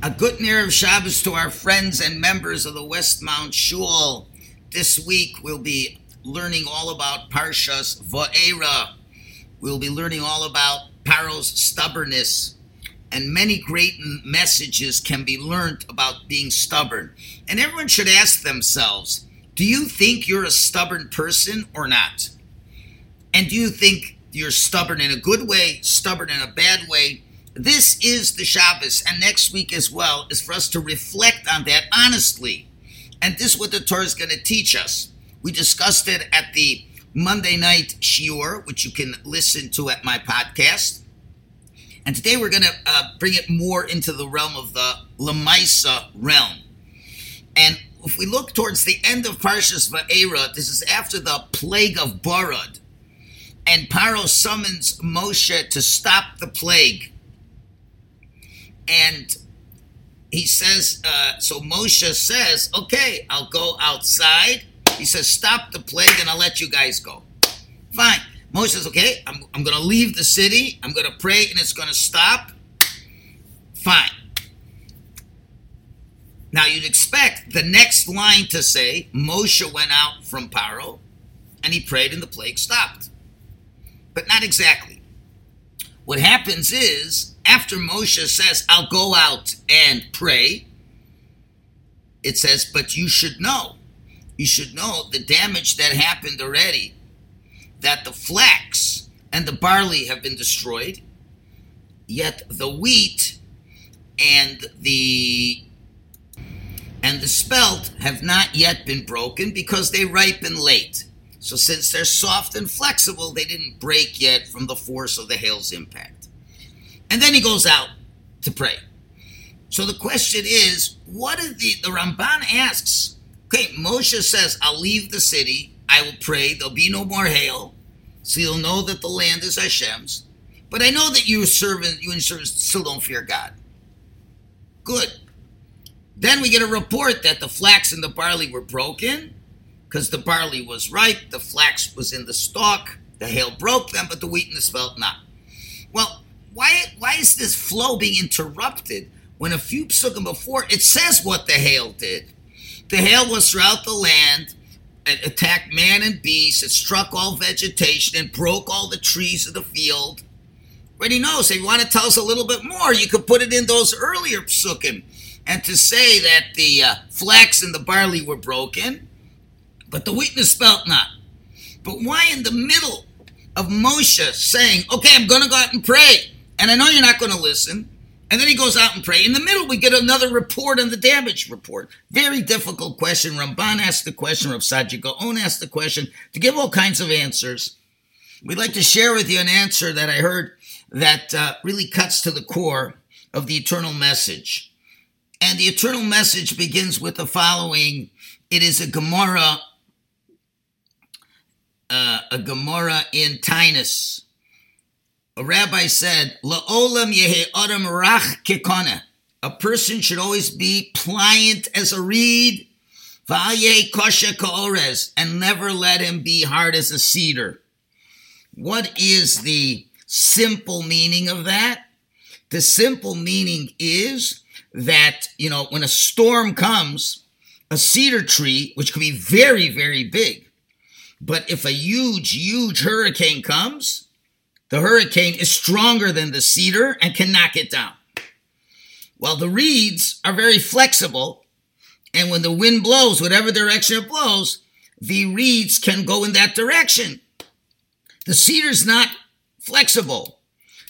A good Erev Shabbos to our friends and members of the Westmount Shul. This week we'll be learning all about Parshas Va'era. We'll be learning all about Paro's stubbornness. And many great messages can be learned about being stubborn. And everyone should ask themselves, do you think you're a stubborn person or not? And do you think you're stubborn in a good way, stubborn in a bad way? This is the Shabbos, and next week as well is for us to reflect on that honestly. And this is what the Torah is going to teach us. We discussed it at the Monday night shiur, which you can listen to at my podcast. And today we're going to uh, bring it more into the realm of the Lamaisa realm. And if we look towards the end of Parshas Va'era, this is after the plague of Barad. And Paro summons Moshe to stop the plague and he says, uh, so Moshe says, okay, I'll go outside. He says, stop the plague and I'll let you guys go. Fine. Moshe says, okay, I'm, I'm going to leave the city. I'm going to pray and it's going to stop. Fine. Now you'd expect the next line to say, Moshe went out from Paro and he prayed and the plague stopped. But not exactly. What happens is after Moshe says, I'll go out and pray, it says, but you should know, you should know the damage that happened already, that the flax and the barley have been destroyed, yet the wheat and the and the spelt have not yet been broken because they ripen late. So since they're soft and flexible, they didn't break yet from the force of the hail's impact. And then he goes out to pray. So the question is, what is the the Ramban asks? Okay, Moshe says, "I'll leave the city. I will pray. There'll be no more hail, so you'll know that the land is Hashem's. But I know that you servant, you and servants still don't fear God. Good. Then we get a report that the flax and the barley were broken because the barley was ripe, the flax was in the stalk, the hail broke them, but the wheat and the spelt not. Well, why why is this flow being interrupted when a few psukim before it says what the hail did? The hail was throughout the land, it attacked man and beast, it struck all vegetation and broke all the trees of the field. Already knows. If you want to tell us a little bit more, you could put it in those earlier psukim. And to say that the uh, flax and the barley were broken, but the wheat and the spelt not. But why in the middle of Moshe saying, okay, I'm going to go out and pray, and I know you're not going to listen. And then he goes out and pray. In the middle, we get another report on the damage report. Very difficult question. Ramban asked the question. Rav Saadia Gaon asked the question to give all kinds of answers. We'd like to share with you an answer that I heard that uh, really cuts to the core of the eternal message. And the eternal message begins with the following. It is a Gemara, uh, a Gemara in Taanis a rabbi said, La'olam yehe adam rach kekona. A person should always be pliant as a reed, va'ye kosha ka'ores, and never let him be hard as a cedar. What is the simple meaning of that? The simple meaning is that, you know, when a storm comes, a cedar tree, which could be very, very big, but if a huge, huge hurricane comes, the hurricane is stronger than the cedar and can knock it down. While the reeds are very flexible, and when the wind blows, whatever direction it blows, the reeds can go in that direction. The cedar's not flexible.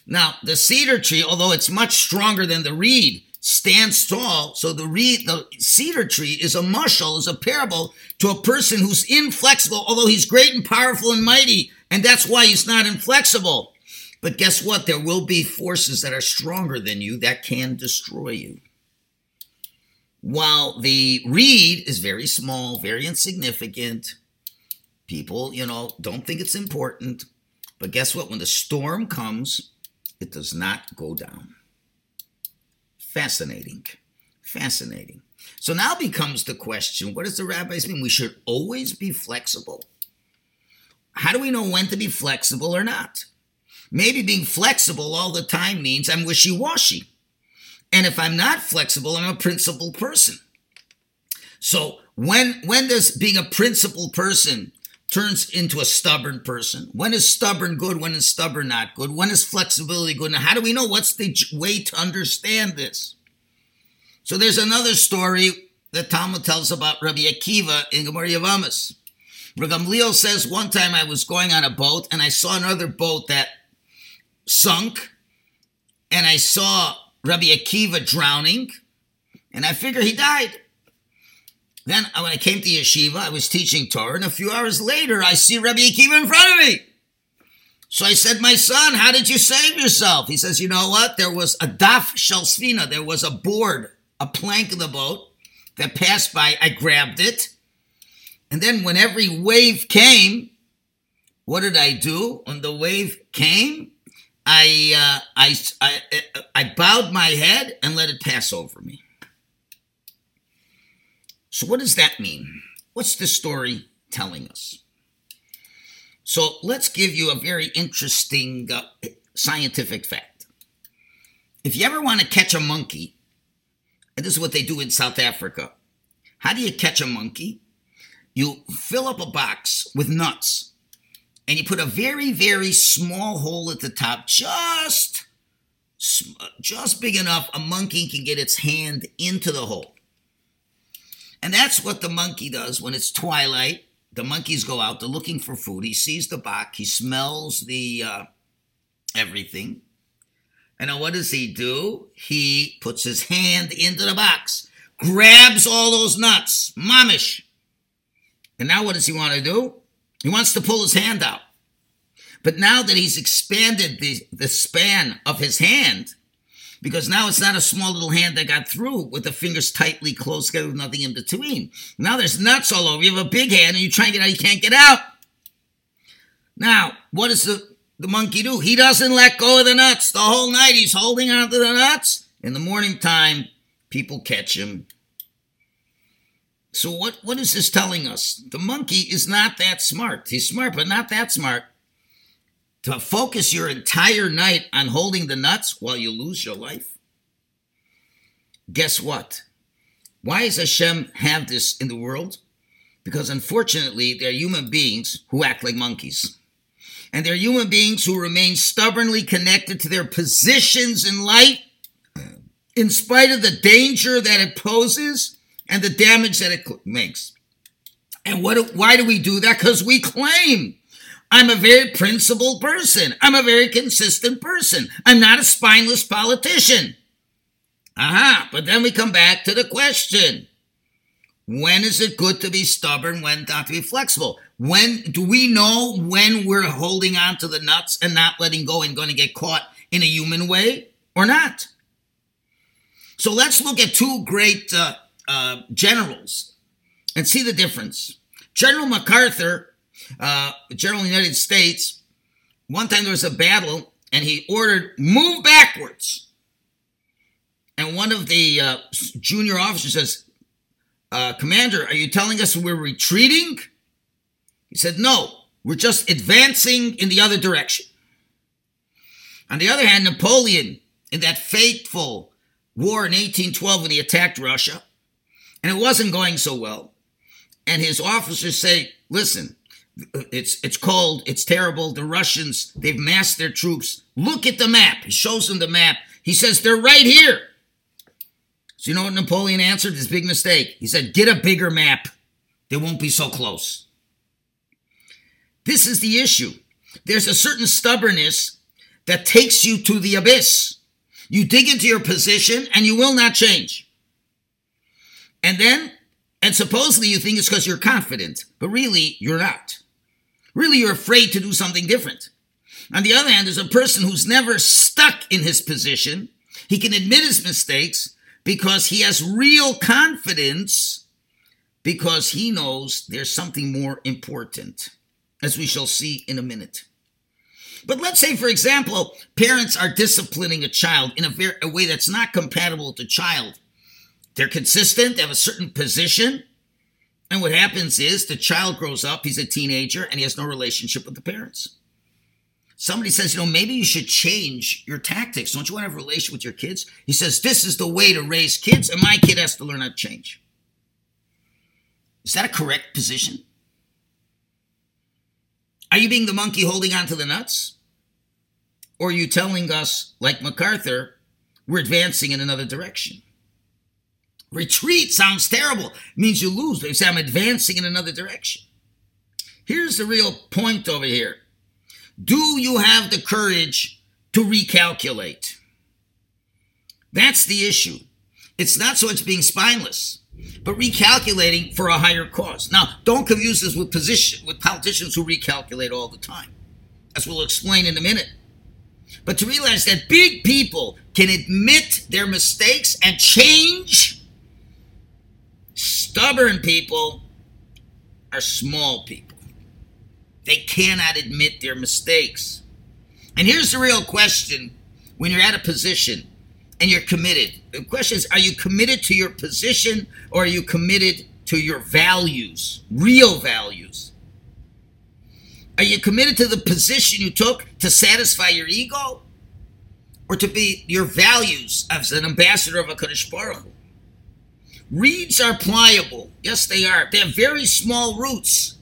Now, the cedar tree, although it's much stronger than the reed, stands tall. So the reed, the cedar tree is a mushal, is a parable to a person who's inflexible, although he's great and powerful and mighty. And that's why he's not inflexible. But guess what? There will be forces that are stronger than you that can destroy you. While the reed is very small, very insignificant, people, you know, don't think it's important. But guess what? When the storm comes, it does not go down. Fascinating. Fascinating. So now becomes the question what does the rabbis mean? We should always be flexible. How do we know when to be flexible or not? Maybe being flexible all the time means I'm wishy washy. And if I'm not flexible, I'm a principled person. So when when does being a principled person turns into a stubborn person? When is stubborn good? When is stubborn not good? When is flexibility good? Now, how do we know what's the way to understand this? So there's another story that Talmud tells about Rabbi Akiva in Gemara Yevamos. Gamliel says one time I was going on a boat and I saw another boat that sunk, and I saw Rabbi Akiva drowning, and I figure he died. Then when I came to yeshiva, I was teaching Torah, and a few hours later, I see Rabbi Akiva in front of me. So I said, My son, how did you save yourself? He says, You know what? There was a daf shelsfina, there was a board, a plank of the boat that passed by. I grabbed it. And then when every wave came, what did I do? When the wave came, I, uh, I, I, I bowed my head and let it pass over me. So, what does that mean? What's the story telling us? So, let's give you a very interesting uh, scientific fact. If you ever want to catch a monkey, and this is what they do in South Africa, how do you catch a monkey? You fill up a box with nuts and you put a very, very small hole at the top, just, just big enough a monkey can get its hand into the hole. And that's what the monkey does when it's twilight. The monkeys go out, they're looking for food. He sees the box, he smells the uh, everything. And now what does he do? He puts his hand into the box, grabs all those nuts, mamish. And now what does he want to do? He wants to pull his hand out. But now that he's expanded the, the span of his hand, because now it's not a small little hand that got through with the fingers tightly closed together with nothing in between. Now there's nuts all over. You have a big hand and you try and get out, you can't get out. Now, what does the, the monkey do? He doesn't let go of the nuts. The whole night he's holding on to the nuts. In the morning time, people catch him. So what, what is this telling us? The monkey is not that smart. He's smart, but not that smart to focus your entire night on holding the nuts while you lose your life? Guess what? Why does Hashem have this in the world? Because unfortunately, there are human beings who act like monkeys. And there are human beings who remain stubbornly connected to their positions in life in spite of the danger that it poses and the damage that it makes. And what, why do we do that? Because we claim I'm a very principled person. I'm a very consistent person. I'm not a spineless politician. Aha, but then we come back to the question. When is it good to be stubborn? When not to be flexible? When do we know when we're holding on to the nuts and not letting go and going to get caught in a human way or not? So let's look at two great uh, uh, generals and see the difference. General MacArthur uh, General of the United States, one time there was a battle and he ordered, move backwards. And one of the uh, junior officers says, uh, Commander, are you telling us we're retreating? He said, No, we're just advancing in the other direction. On the other hand, Napoleon, in that fateful war in 1812 when he attacked Russia, and it wasn't going so well, and his officers say, Listen, it's it's cold, it's terrible. The Russians, they've massed their troops. Look at the map. He shows them the map. He says they're right here. So you know what Napoleon answered? His big mistake. He said, "Get a bigger map. They won't be so close." This is the issue. There's a certain stubbornness that takes you to the abyss. You dig into your position and you will not change. And then, and supposedly you think it's because you're confident, but really you're not. Really, you're afraid to do something different. On the other hand, there's a person who's never stuck in his position. He can admit his mistakes because he has real confidence because he knows there's something more important, as we shall see in a minute. But let's say, for example, parents are disciplining a child in a, a way that's not compatible with the child. They're consistent, they have a certain position, and what happens is the child grows up, he's a teenager, and he has no relationship with the parents. Somebody says, you know, maybe you should change your tactics. Don't you want to have a relation with your kids? He says, this is the way to raise kids, and my kid has to learn how to change. Is that a correct position? Are you being the monkey holding on to the nuts? Or are you telling us, like MacArthur, we're advancing in another direction? Retreat sounds terrible. It means you lose. You say, I'm advancing in another direction. Here's the real point over here. Do you have the courage to recalculate? That's the issue. It's not so much being spineless, but recalculating for a higher cause. Now, don't confuse this with position with politicians who recalculate all the time, as we'll explain in a minute. But to realize that big people can admit their mistakes and change, stubborn people are small people. They cannot admit their mistakes. And here's the real question when you're at a position and you're committed. The question is are you committed to your position or are you committed to your values, real values? Are you committed to the position you took to satisfy your ego or to be your values as an ambassador of HaKadosh Baruch Hu? Reeds are pliable. Yes, they are. They have very small roots.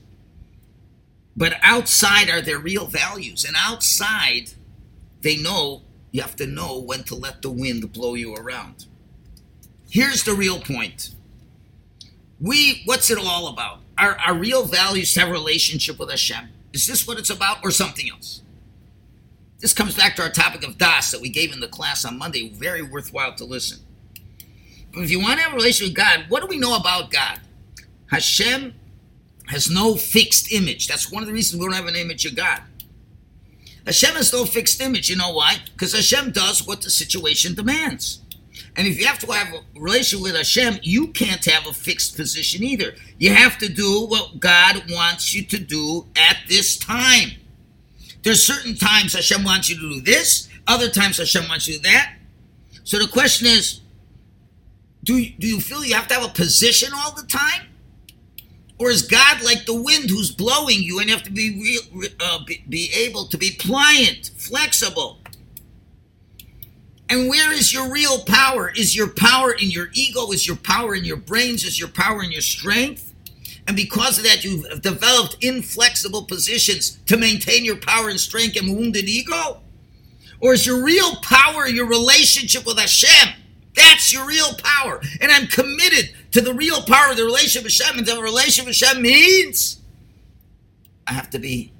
But outside are their real values. And outside, they know you have to know when to let the wind blow you around. Here's the real point. We, what's it all about? Our, our real values have a relationship with Hashem. Is this what it's about or something else? This comes back to our topic of Das that we gave in the class on Monday. Very worthwhile to listen. If you want to have a relationship with God, what do we know about God? Hashem has no fixed image. That's one of the reasons we don't have an image of God. Hashem has no fixed image. You know why? Because Hashem does what the situation demands. And if you have to have a relationship with Hashem, you can't have a fixed position either. You have to do what God wants you to do at this time. There's certain times Hashem wants you to do this, other times Hashem wants you to do that. So the question is, do, do you feel you have to have a position all the time? Or is God like the wind who's blowing you and you have to be, uh, be, be able to be pliant, flexible? And where is your real power? Is your power in your ego? Is your power in your brains? Is your power in your strength? And because of that, you've developed inflexible positions to maintain your power and strength and wounded ego? Or is your real power your relationship with Hashem? That's your real power. And I'm committed to the real power of the relationship with Hashem. And the relationship with Hashem means I have to be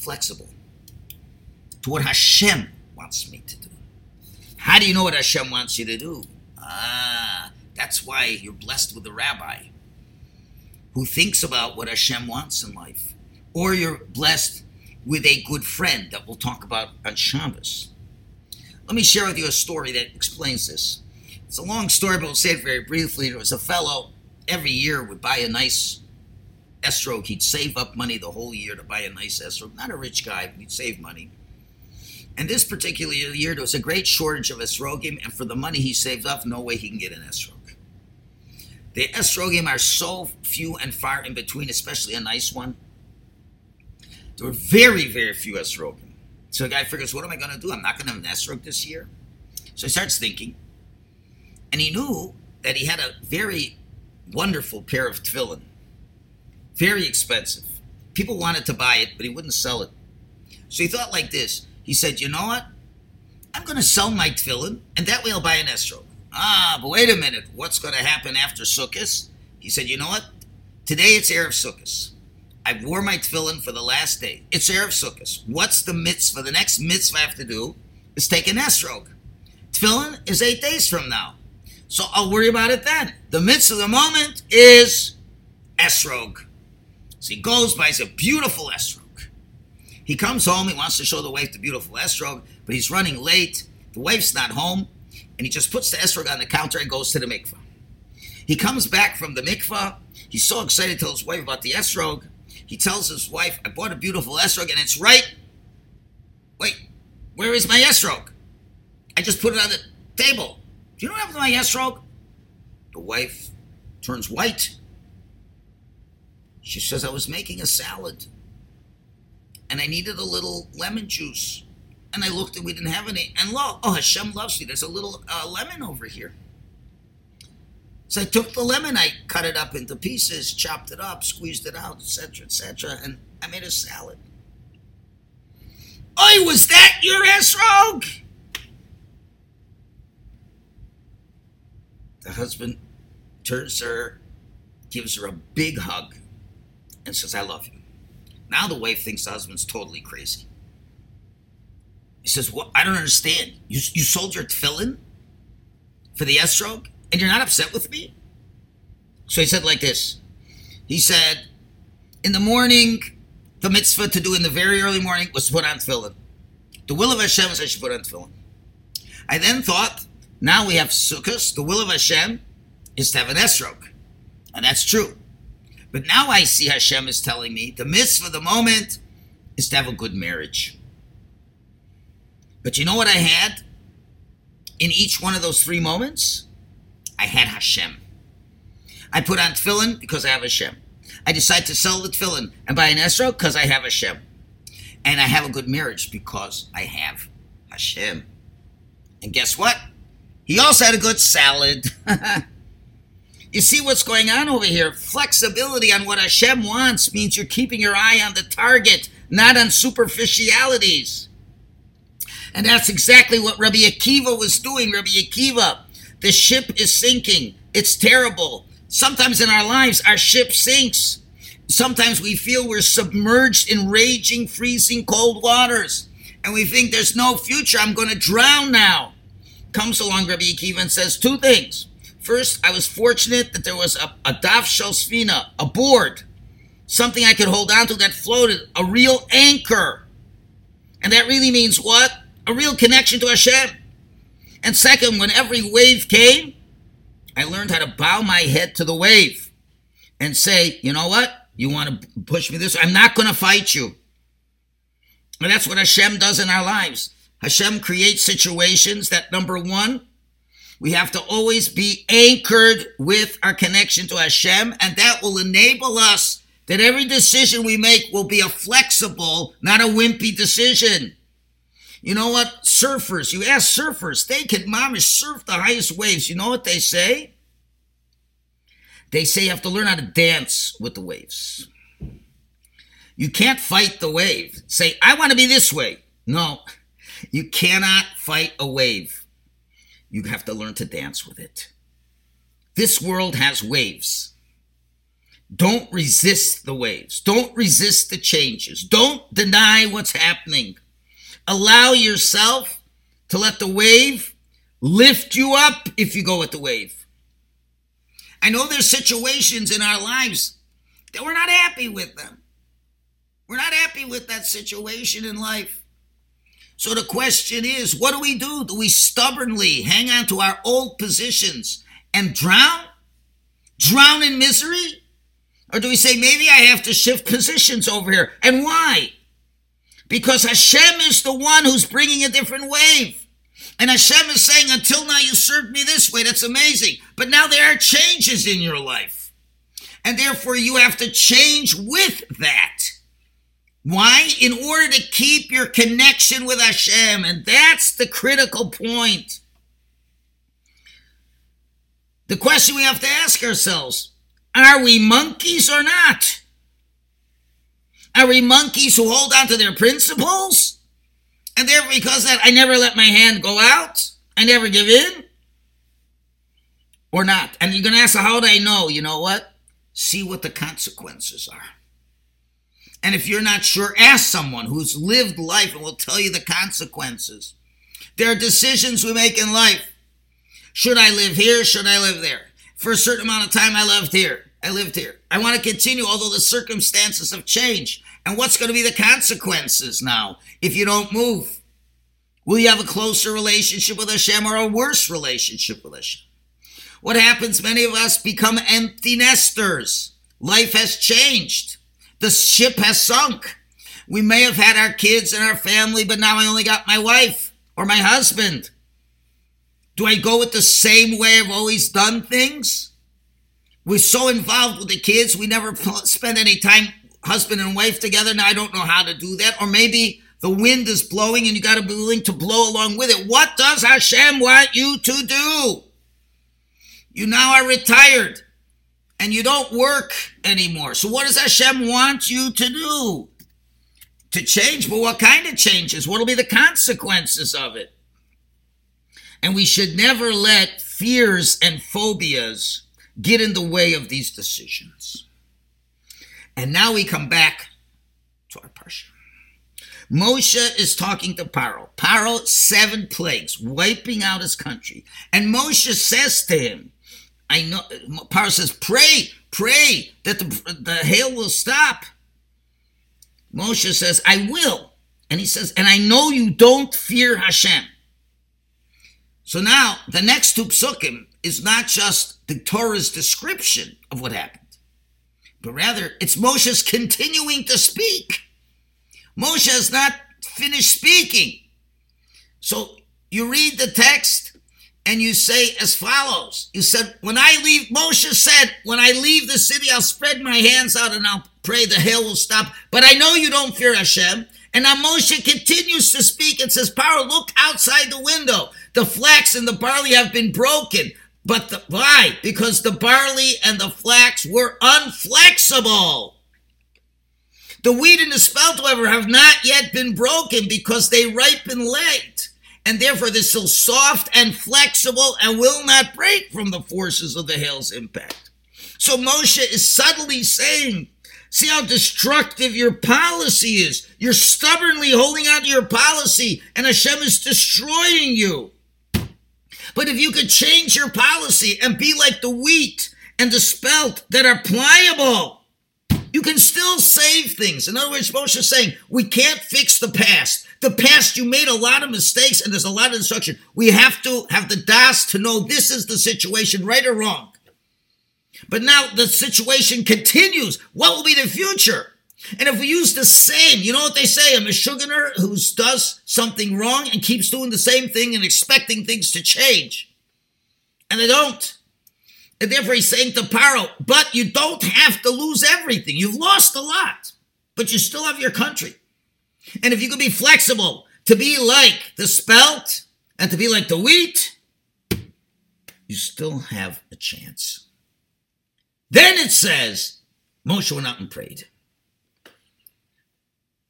flexible to what Hashem wants me to do. How do you know what Hashem wants you to do? Ah, that's why you're blessed with a rabbi who thinks about what Hashem wants in life. Or you're blessed with a good friend that we'll talk about on Shabbos. Let me share with you a story that explains this. It's a long story, but we'll say it very briefly. There was a fellow every year would buy a nice esrog. He'd save up money the whole year to buy a nice esrog. Not a rich guy, but he'd save money. And this particular year, there was a great shortage of esrogim, and for the money he saved up, no way he can get an esrog. The esrogim are so few and far in between, especially a nice one. There were very, very few esrogim. So the guy figures, what am I going to do? I'm not going to have an esrog this year. So he starts thinking, and he knew that he had a very wonderful pair of tefillin. Very expensive. People wanted to buy it, but he wouldn't sell it. So he thought like this. He said, you know what? I'm going to sell my tefillin, and that way I'll buy an esrog. Ah, but wait a minute. What's going to happen after Sukkot? He said, you know what? Today it's Erev Sukkot. I wore my tefillin for the last day. It's Erev Sukkot. What's the mitzvah? The next mitzvah I have to do is take an esrog. Tefillin is eight days from now. So I'll worry about it then. The mitzvah of the moment is esrog. So he goes, buys a beautiful esrog. He comes home, he wants to show the wife the beautiful esrog, but he's running late. The wife's not home, and he just puts the esrog on the counter and goes to the mikvah. He comes back from the mikvah. He's so excited to tell his wife about the esrog. He tells his wife, I bought a beautiful esrog, and it's right. Wait, where is my esrog? I just put it on the table. Do you know what happened to my esrog? The wife turns white. She says, I was making a salad. and I needed a little lemon juice. And I looked and we didn't have any. And lo, oh, Hashem loves you. There's a little uh, lemon over here. So I took the lemon, I cut it up into pieces, chopped it up, squeezed it out, etc., etc., and I made a salad. Oi, was that your esrog? The husband turns to her, gives her a big hug, and says, I love you. Now the wife thinks the husband's totally crazy. He says, What? I don't understand. You, you sold your tefillin for the esrog, and you're not upset with me? So he said like this. He said, In the morning, the mitzvah to do in the very early morning was to put on tefillin. The will of Hashem is I should put on tefillin. I then thought, now we have Sukkot. The will of Hashem is to have an esrog. And that's true. But now I see Hashem is telling me the mitzvah, the moment, is to have a good marriage. But you know what I had in each one of those three moments? I had Hashem. I put on tefillin because I have Hashem. I decide to sell the tefillin and buy an esrog because I have Hashem. And I have a good marriage because I have Hashem. And guess what? He also had a good salad. you see what's going on over here? Flexibility on what Hashem wants means you're keeping your eye on the target, not on superficialities. And that's exactly what Rabbi Akiva was doing. Rabbi Akiva, the ship is sinking. It's terrible. Sometimes in our lives, our ship sinks. Sometimes we feel we're submerged in raging, freezing cold waters. And we think there's no future. I'm going to drown now comes along Rabbi Akiva and says two things. First, I was fortunate that there was a, a daf a board, something I could hold on to that floated, a real anchor. And that really means what? A real connection to Hashem. And second, when every wave came, I learned how to bow my head to the wave and say, you know what? You want to push me this? I'm not going to fight you. And that's what Hashem does in our lives. Hashem creates situations that number one, we have to always be anchored with our connection to Hashem, and that will enable us that every decision we make will be a flexible, not a wimpy decision. You know what? Surfers, you ask surfers, they can mamish surf the highest waves. You know what they say? They say you have to learn how to dance with the waves. You can't fight the wave. Say, I want to be this way. No, you cannot fight a wave. You have to learn to dance with it. This world has waves. Don't resist the waves. Don't resist the changes. Don't deny what's happening. Allow yourself to let the wave lift you up if you go with the wave. I know there's situations in our lives that we're not happy with them. We're not happy with that situation in life. So the question is, what do we do? Do we stubbornly hang on to our old positions and drown? Drown in misery? Or do we say, maybe I have to shift positions over here? And why? Because Hashem is the one who's bringing a different wave. And Hashem is saying, until now you served me this way. That's amazing. But now there are changes in your life. And therefore you have to change with that. Why? In order to keep your connection with Hashem. And that's the critical point. The question we have to ask ourselves are we monkeys or not? Are we monkeys who hold on to their principles? And therefore, because that, I never let my hand go out, I never give in? Or not? And you're going to ask, how do I know? You know what? See what the consequences are. And if you're not sure, ask someone who's lived life and will tell you the consequences. There are decisions we make in life. Should I live here? Should I live there? For a certain amount of time, I lived here. I lived here. I want to continue, although the circumstances have changed. And what's going to be the consequences now if you don't move? Will you have a closer relationship with Hashem or a worse relationship with Hashem? What happens? Many of us become empty nesters. Life has changed. The ship has sunk. We may have had our kids and our family, but now I only got my wife or my husband. Do I go with the same way I've always done things? We're so involved with the kids, we never spend any time husband and wife together. Now I don't know how to do that. Or maybe the wind is blowing and you got to be willing to blow along with it. What does Hashem want you to do? You now are retired and you don't work anymore. So what does Hashem want you to do? To change, but what kind of changes? What will be the consequences of it? And we should never let fears and phobias get in the way of these decisions. And now we come back to our parsha. Moshe is talking to Paro. Paro, seven plagues, wiping out his country. And Moshe says to him, I know, Paro says, pray, pray that the, the hail will stop. Moshe says, I will. And he says, and I know you don't fear Hashem. So now the next two psukim is not just the Torah's description of what happened, but rather it's Moshe's continuing to speak. Moshe has not finished speaking. So you read the text and you say as follows You said, When I leave, Moshe said, When I leave the city, I'll spread my hands out and I'll pray the hail will stop. But I know you don't fear Hashem. And now Moshe continues to speak and says, Paro, look outside the window. The flax and the barley have been broken. But the, why? Because the barley and the flax were unflexible. The wheat and the spelt, however, have not yet been broken because they ripen late. And therefore, they're still soft and flexible and will not break from the forces of the hail's impact. So Moshe is subtly saying, See how destructive your policy is. You're stubbornly holding on to your policy, and Hashem is destroying you. But if you could change your policy and be like the wheat and the spelt that are pliable, you can still save things. In other words, Moshe is saying, we can't fix the past. The past, you made a lot of mistakes and there's a lot of destruction. We have to have the das to know this is the situation, right or wrong. But now the situation continues. What will be the future? And if we use the same, you know what they say, a mishuganer who does something wrong and keeps doing the same thing and expecting things to change. And they don't. And therefore he's saying to Paro, but you don't have to lose everything. You've lost a lot, but you still have your country. And if you could be flexible to be like the spelt and to be like the wheat, you still have a chance. Then it says, Moshe went out and prayed.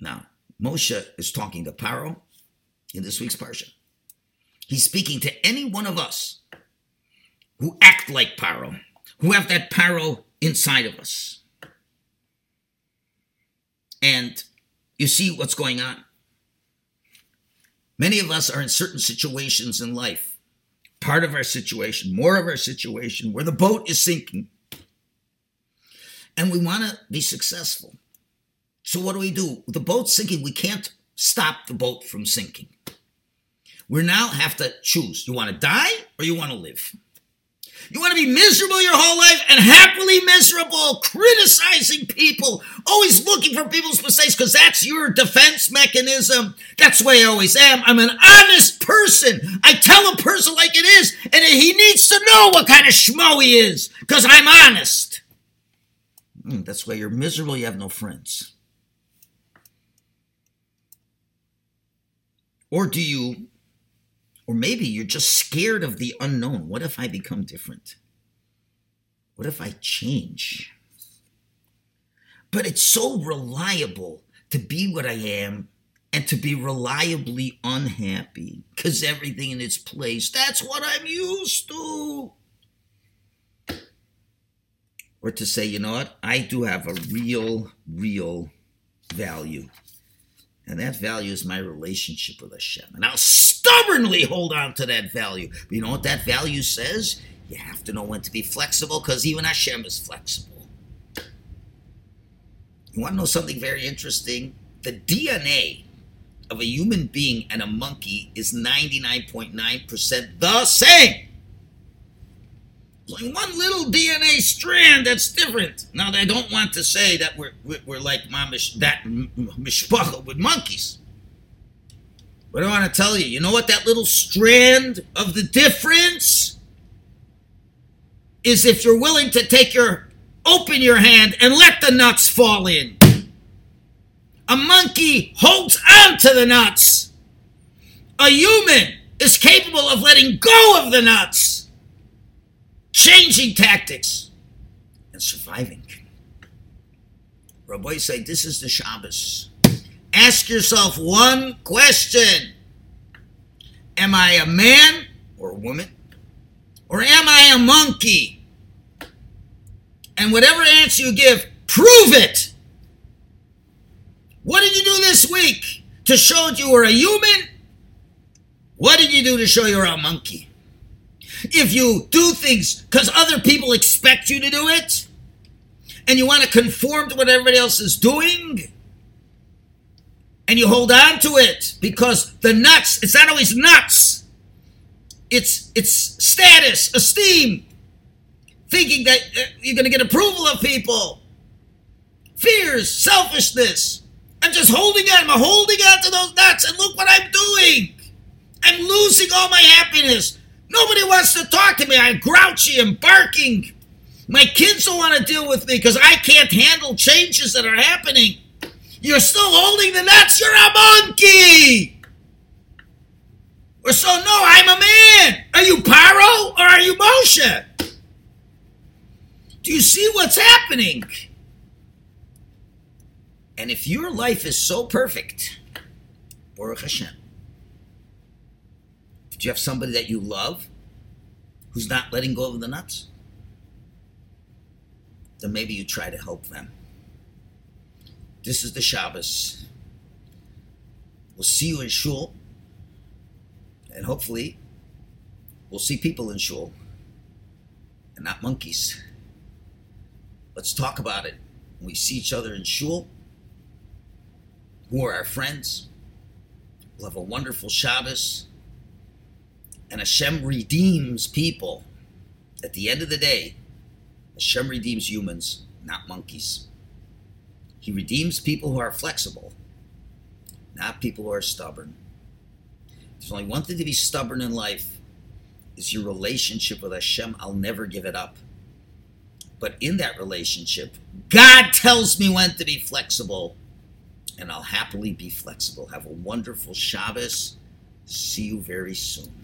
Now, Moshe is talking to Paro in this week's parsha. He's speaking to any one of us who act like Paro, who have that Paro inside of us. And you see what's going on. Many of us are in certain situations in life, part of our situation, more of our situation, where the boat is sinking. And we want to be successful. So what do we do? The boat's sinking. We can't stop the boat from sinking. We now have to choose. You want to die or you want to live? You want to be miserable your whole life and happily miserable, criticizing people, always looking for people's mistakes because that's your defense mechanism. That's the way I always am. I'm an honest person. I tell a person like it is, and he needs to know what kind of schmo he is because I'm honest. Mm, that's why you're miserable. You have no friends. Or do you or maybe you're just scared of the unknown. What if I become different? What if I change? But it's so reliable to be what I am and to be reliably unhappy because everything in its place. That's what I'm used to. Or to say, you know what? I do have a real, real value. And that value is my relationship with Hashem. And I'll stubbornly hold on to that value. But you know what that value says? You have to know when to be flexible because even Hashem is flexible. You want to know something very interesting? The DNA of a human being and a monkey is 99.9% the same. Only one little DNA strand that's different. Now, I don't want to say that we're, we're like mamish, that mishpacha with monkeys. But I want to tell you, you know what that little strand of the difference is if you're willing to take your, open your hand and let the nuts fall in. A monkey holds on to the nuts. A human is capable of letting go of the nuts, changing tactics, and surviving. Rabbi say this is the Shabbos. Ask yourself one question. Am I a man or a woman? Or am I a monkey? And whatever answer you give, prove it. What did you do this week to show that you were a human? What did you do to show you're a monkey? If you do things because other people expect you to do it, and you want to conform to what everybody else is doing, and you hold on to it because the nuts, it's not always nuts. It's it's status, esteem, thinking that uh, you're going to get approval of people. Fears, selfishness. I'm just holding on. I'm holding on to those nuts, and look what I'm doing. I'm losing all my happiness. Nobody wants to talk to me. I'm grouchy and barking. My kids don't want to deal with me because I can't handle changes that are happening. You're still holding the nuts. You're a monkey. Or so, no, I'm a man. Are you Paro or are you Moshe? Do you see what's happening? And if your life is so perfect, Baruch Hashem, do you have somebody that you love who's not letting go of the nuts? Then maybe you try to help them. This is the Shabbos. We'll see you in shul, and hopefully, we'll see people in shul, and not monkeys. Let's talk about it. When we see each other in shul, who are our friends? We'll have a wonderful Shabbos, and Hashem redeems people. At the end of the day, Hashem redeems humans, not monkeys. He redeems people who are flexible, not people who are stubborn. There's only one thing to be stubborn in life is your relationship with Hashem. I'll never give it up. But in that relationship, God tells me when to be flexible, and I'll happily be flexible. Have a wonderful Shabbos. See you very soon.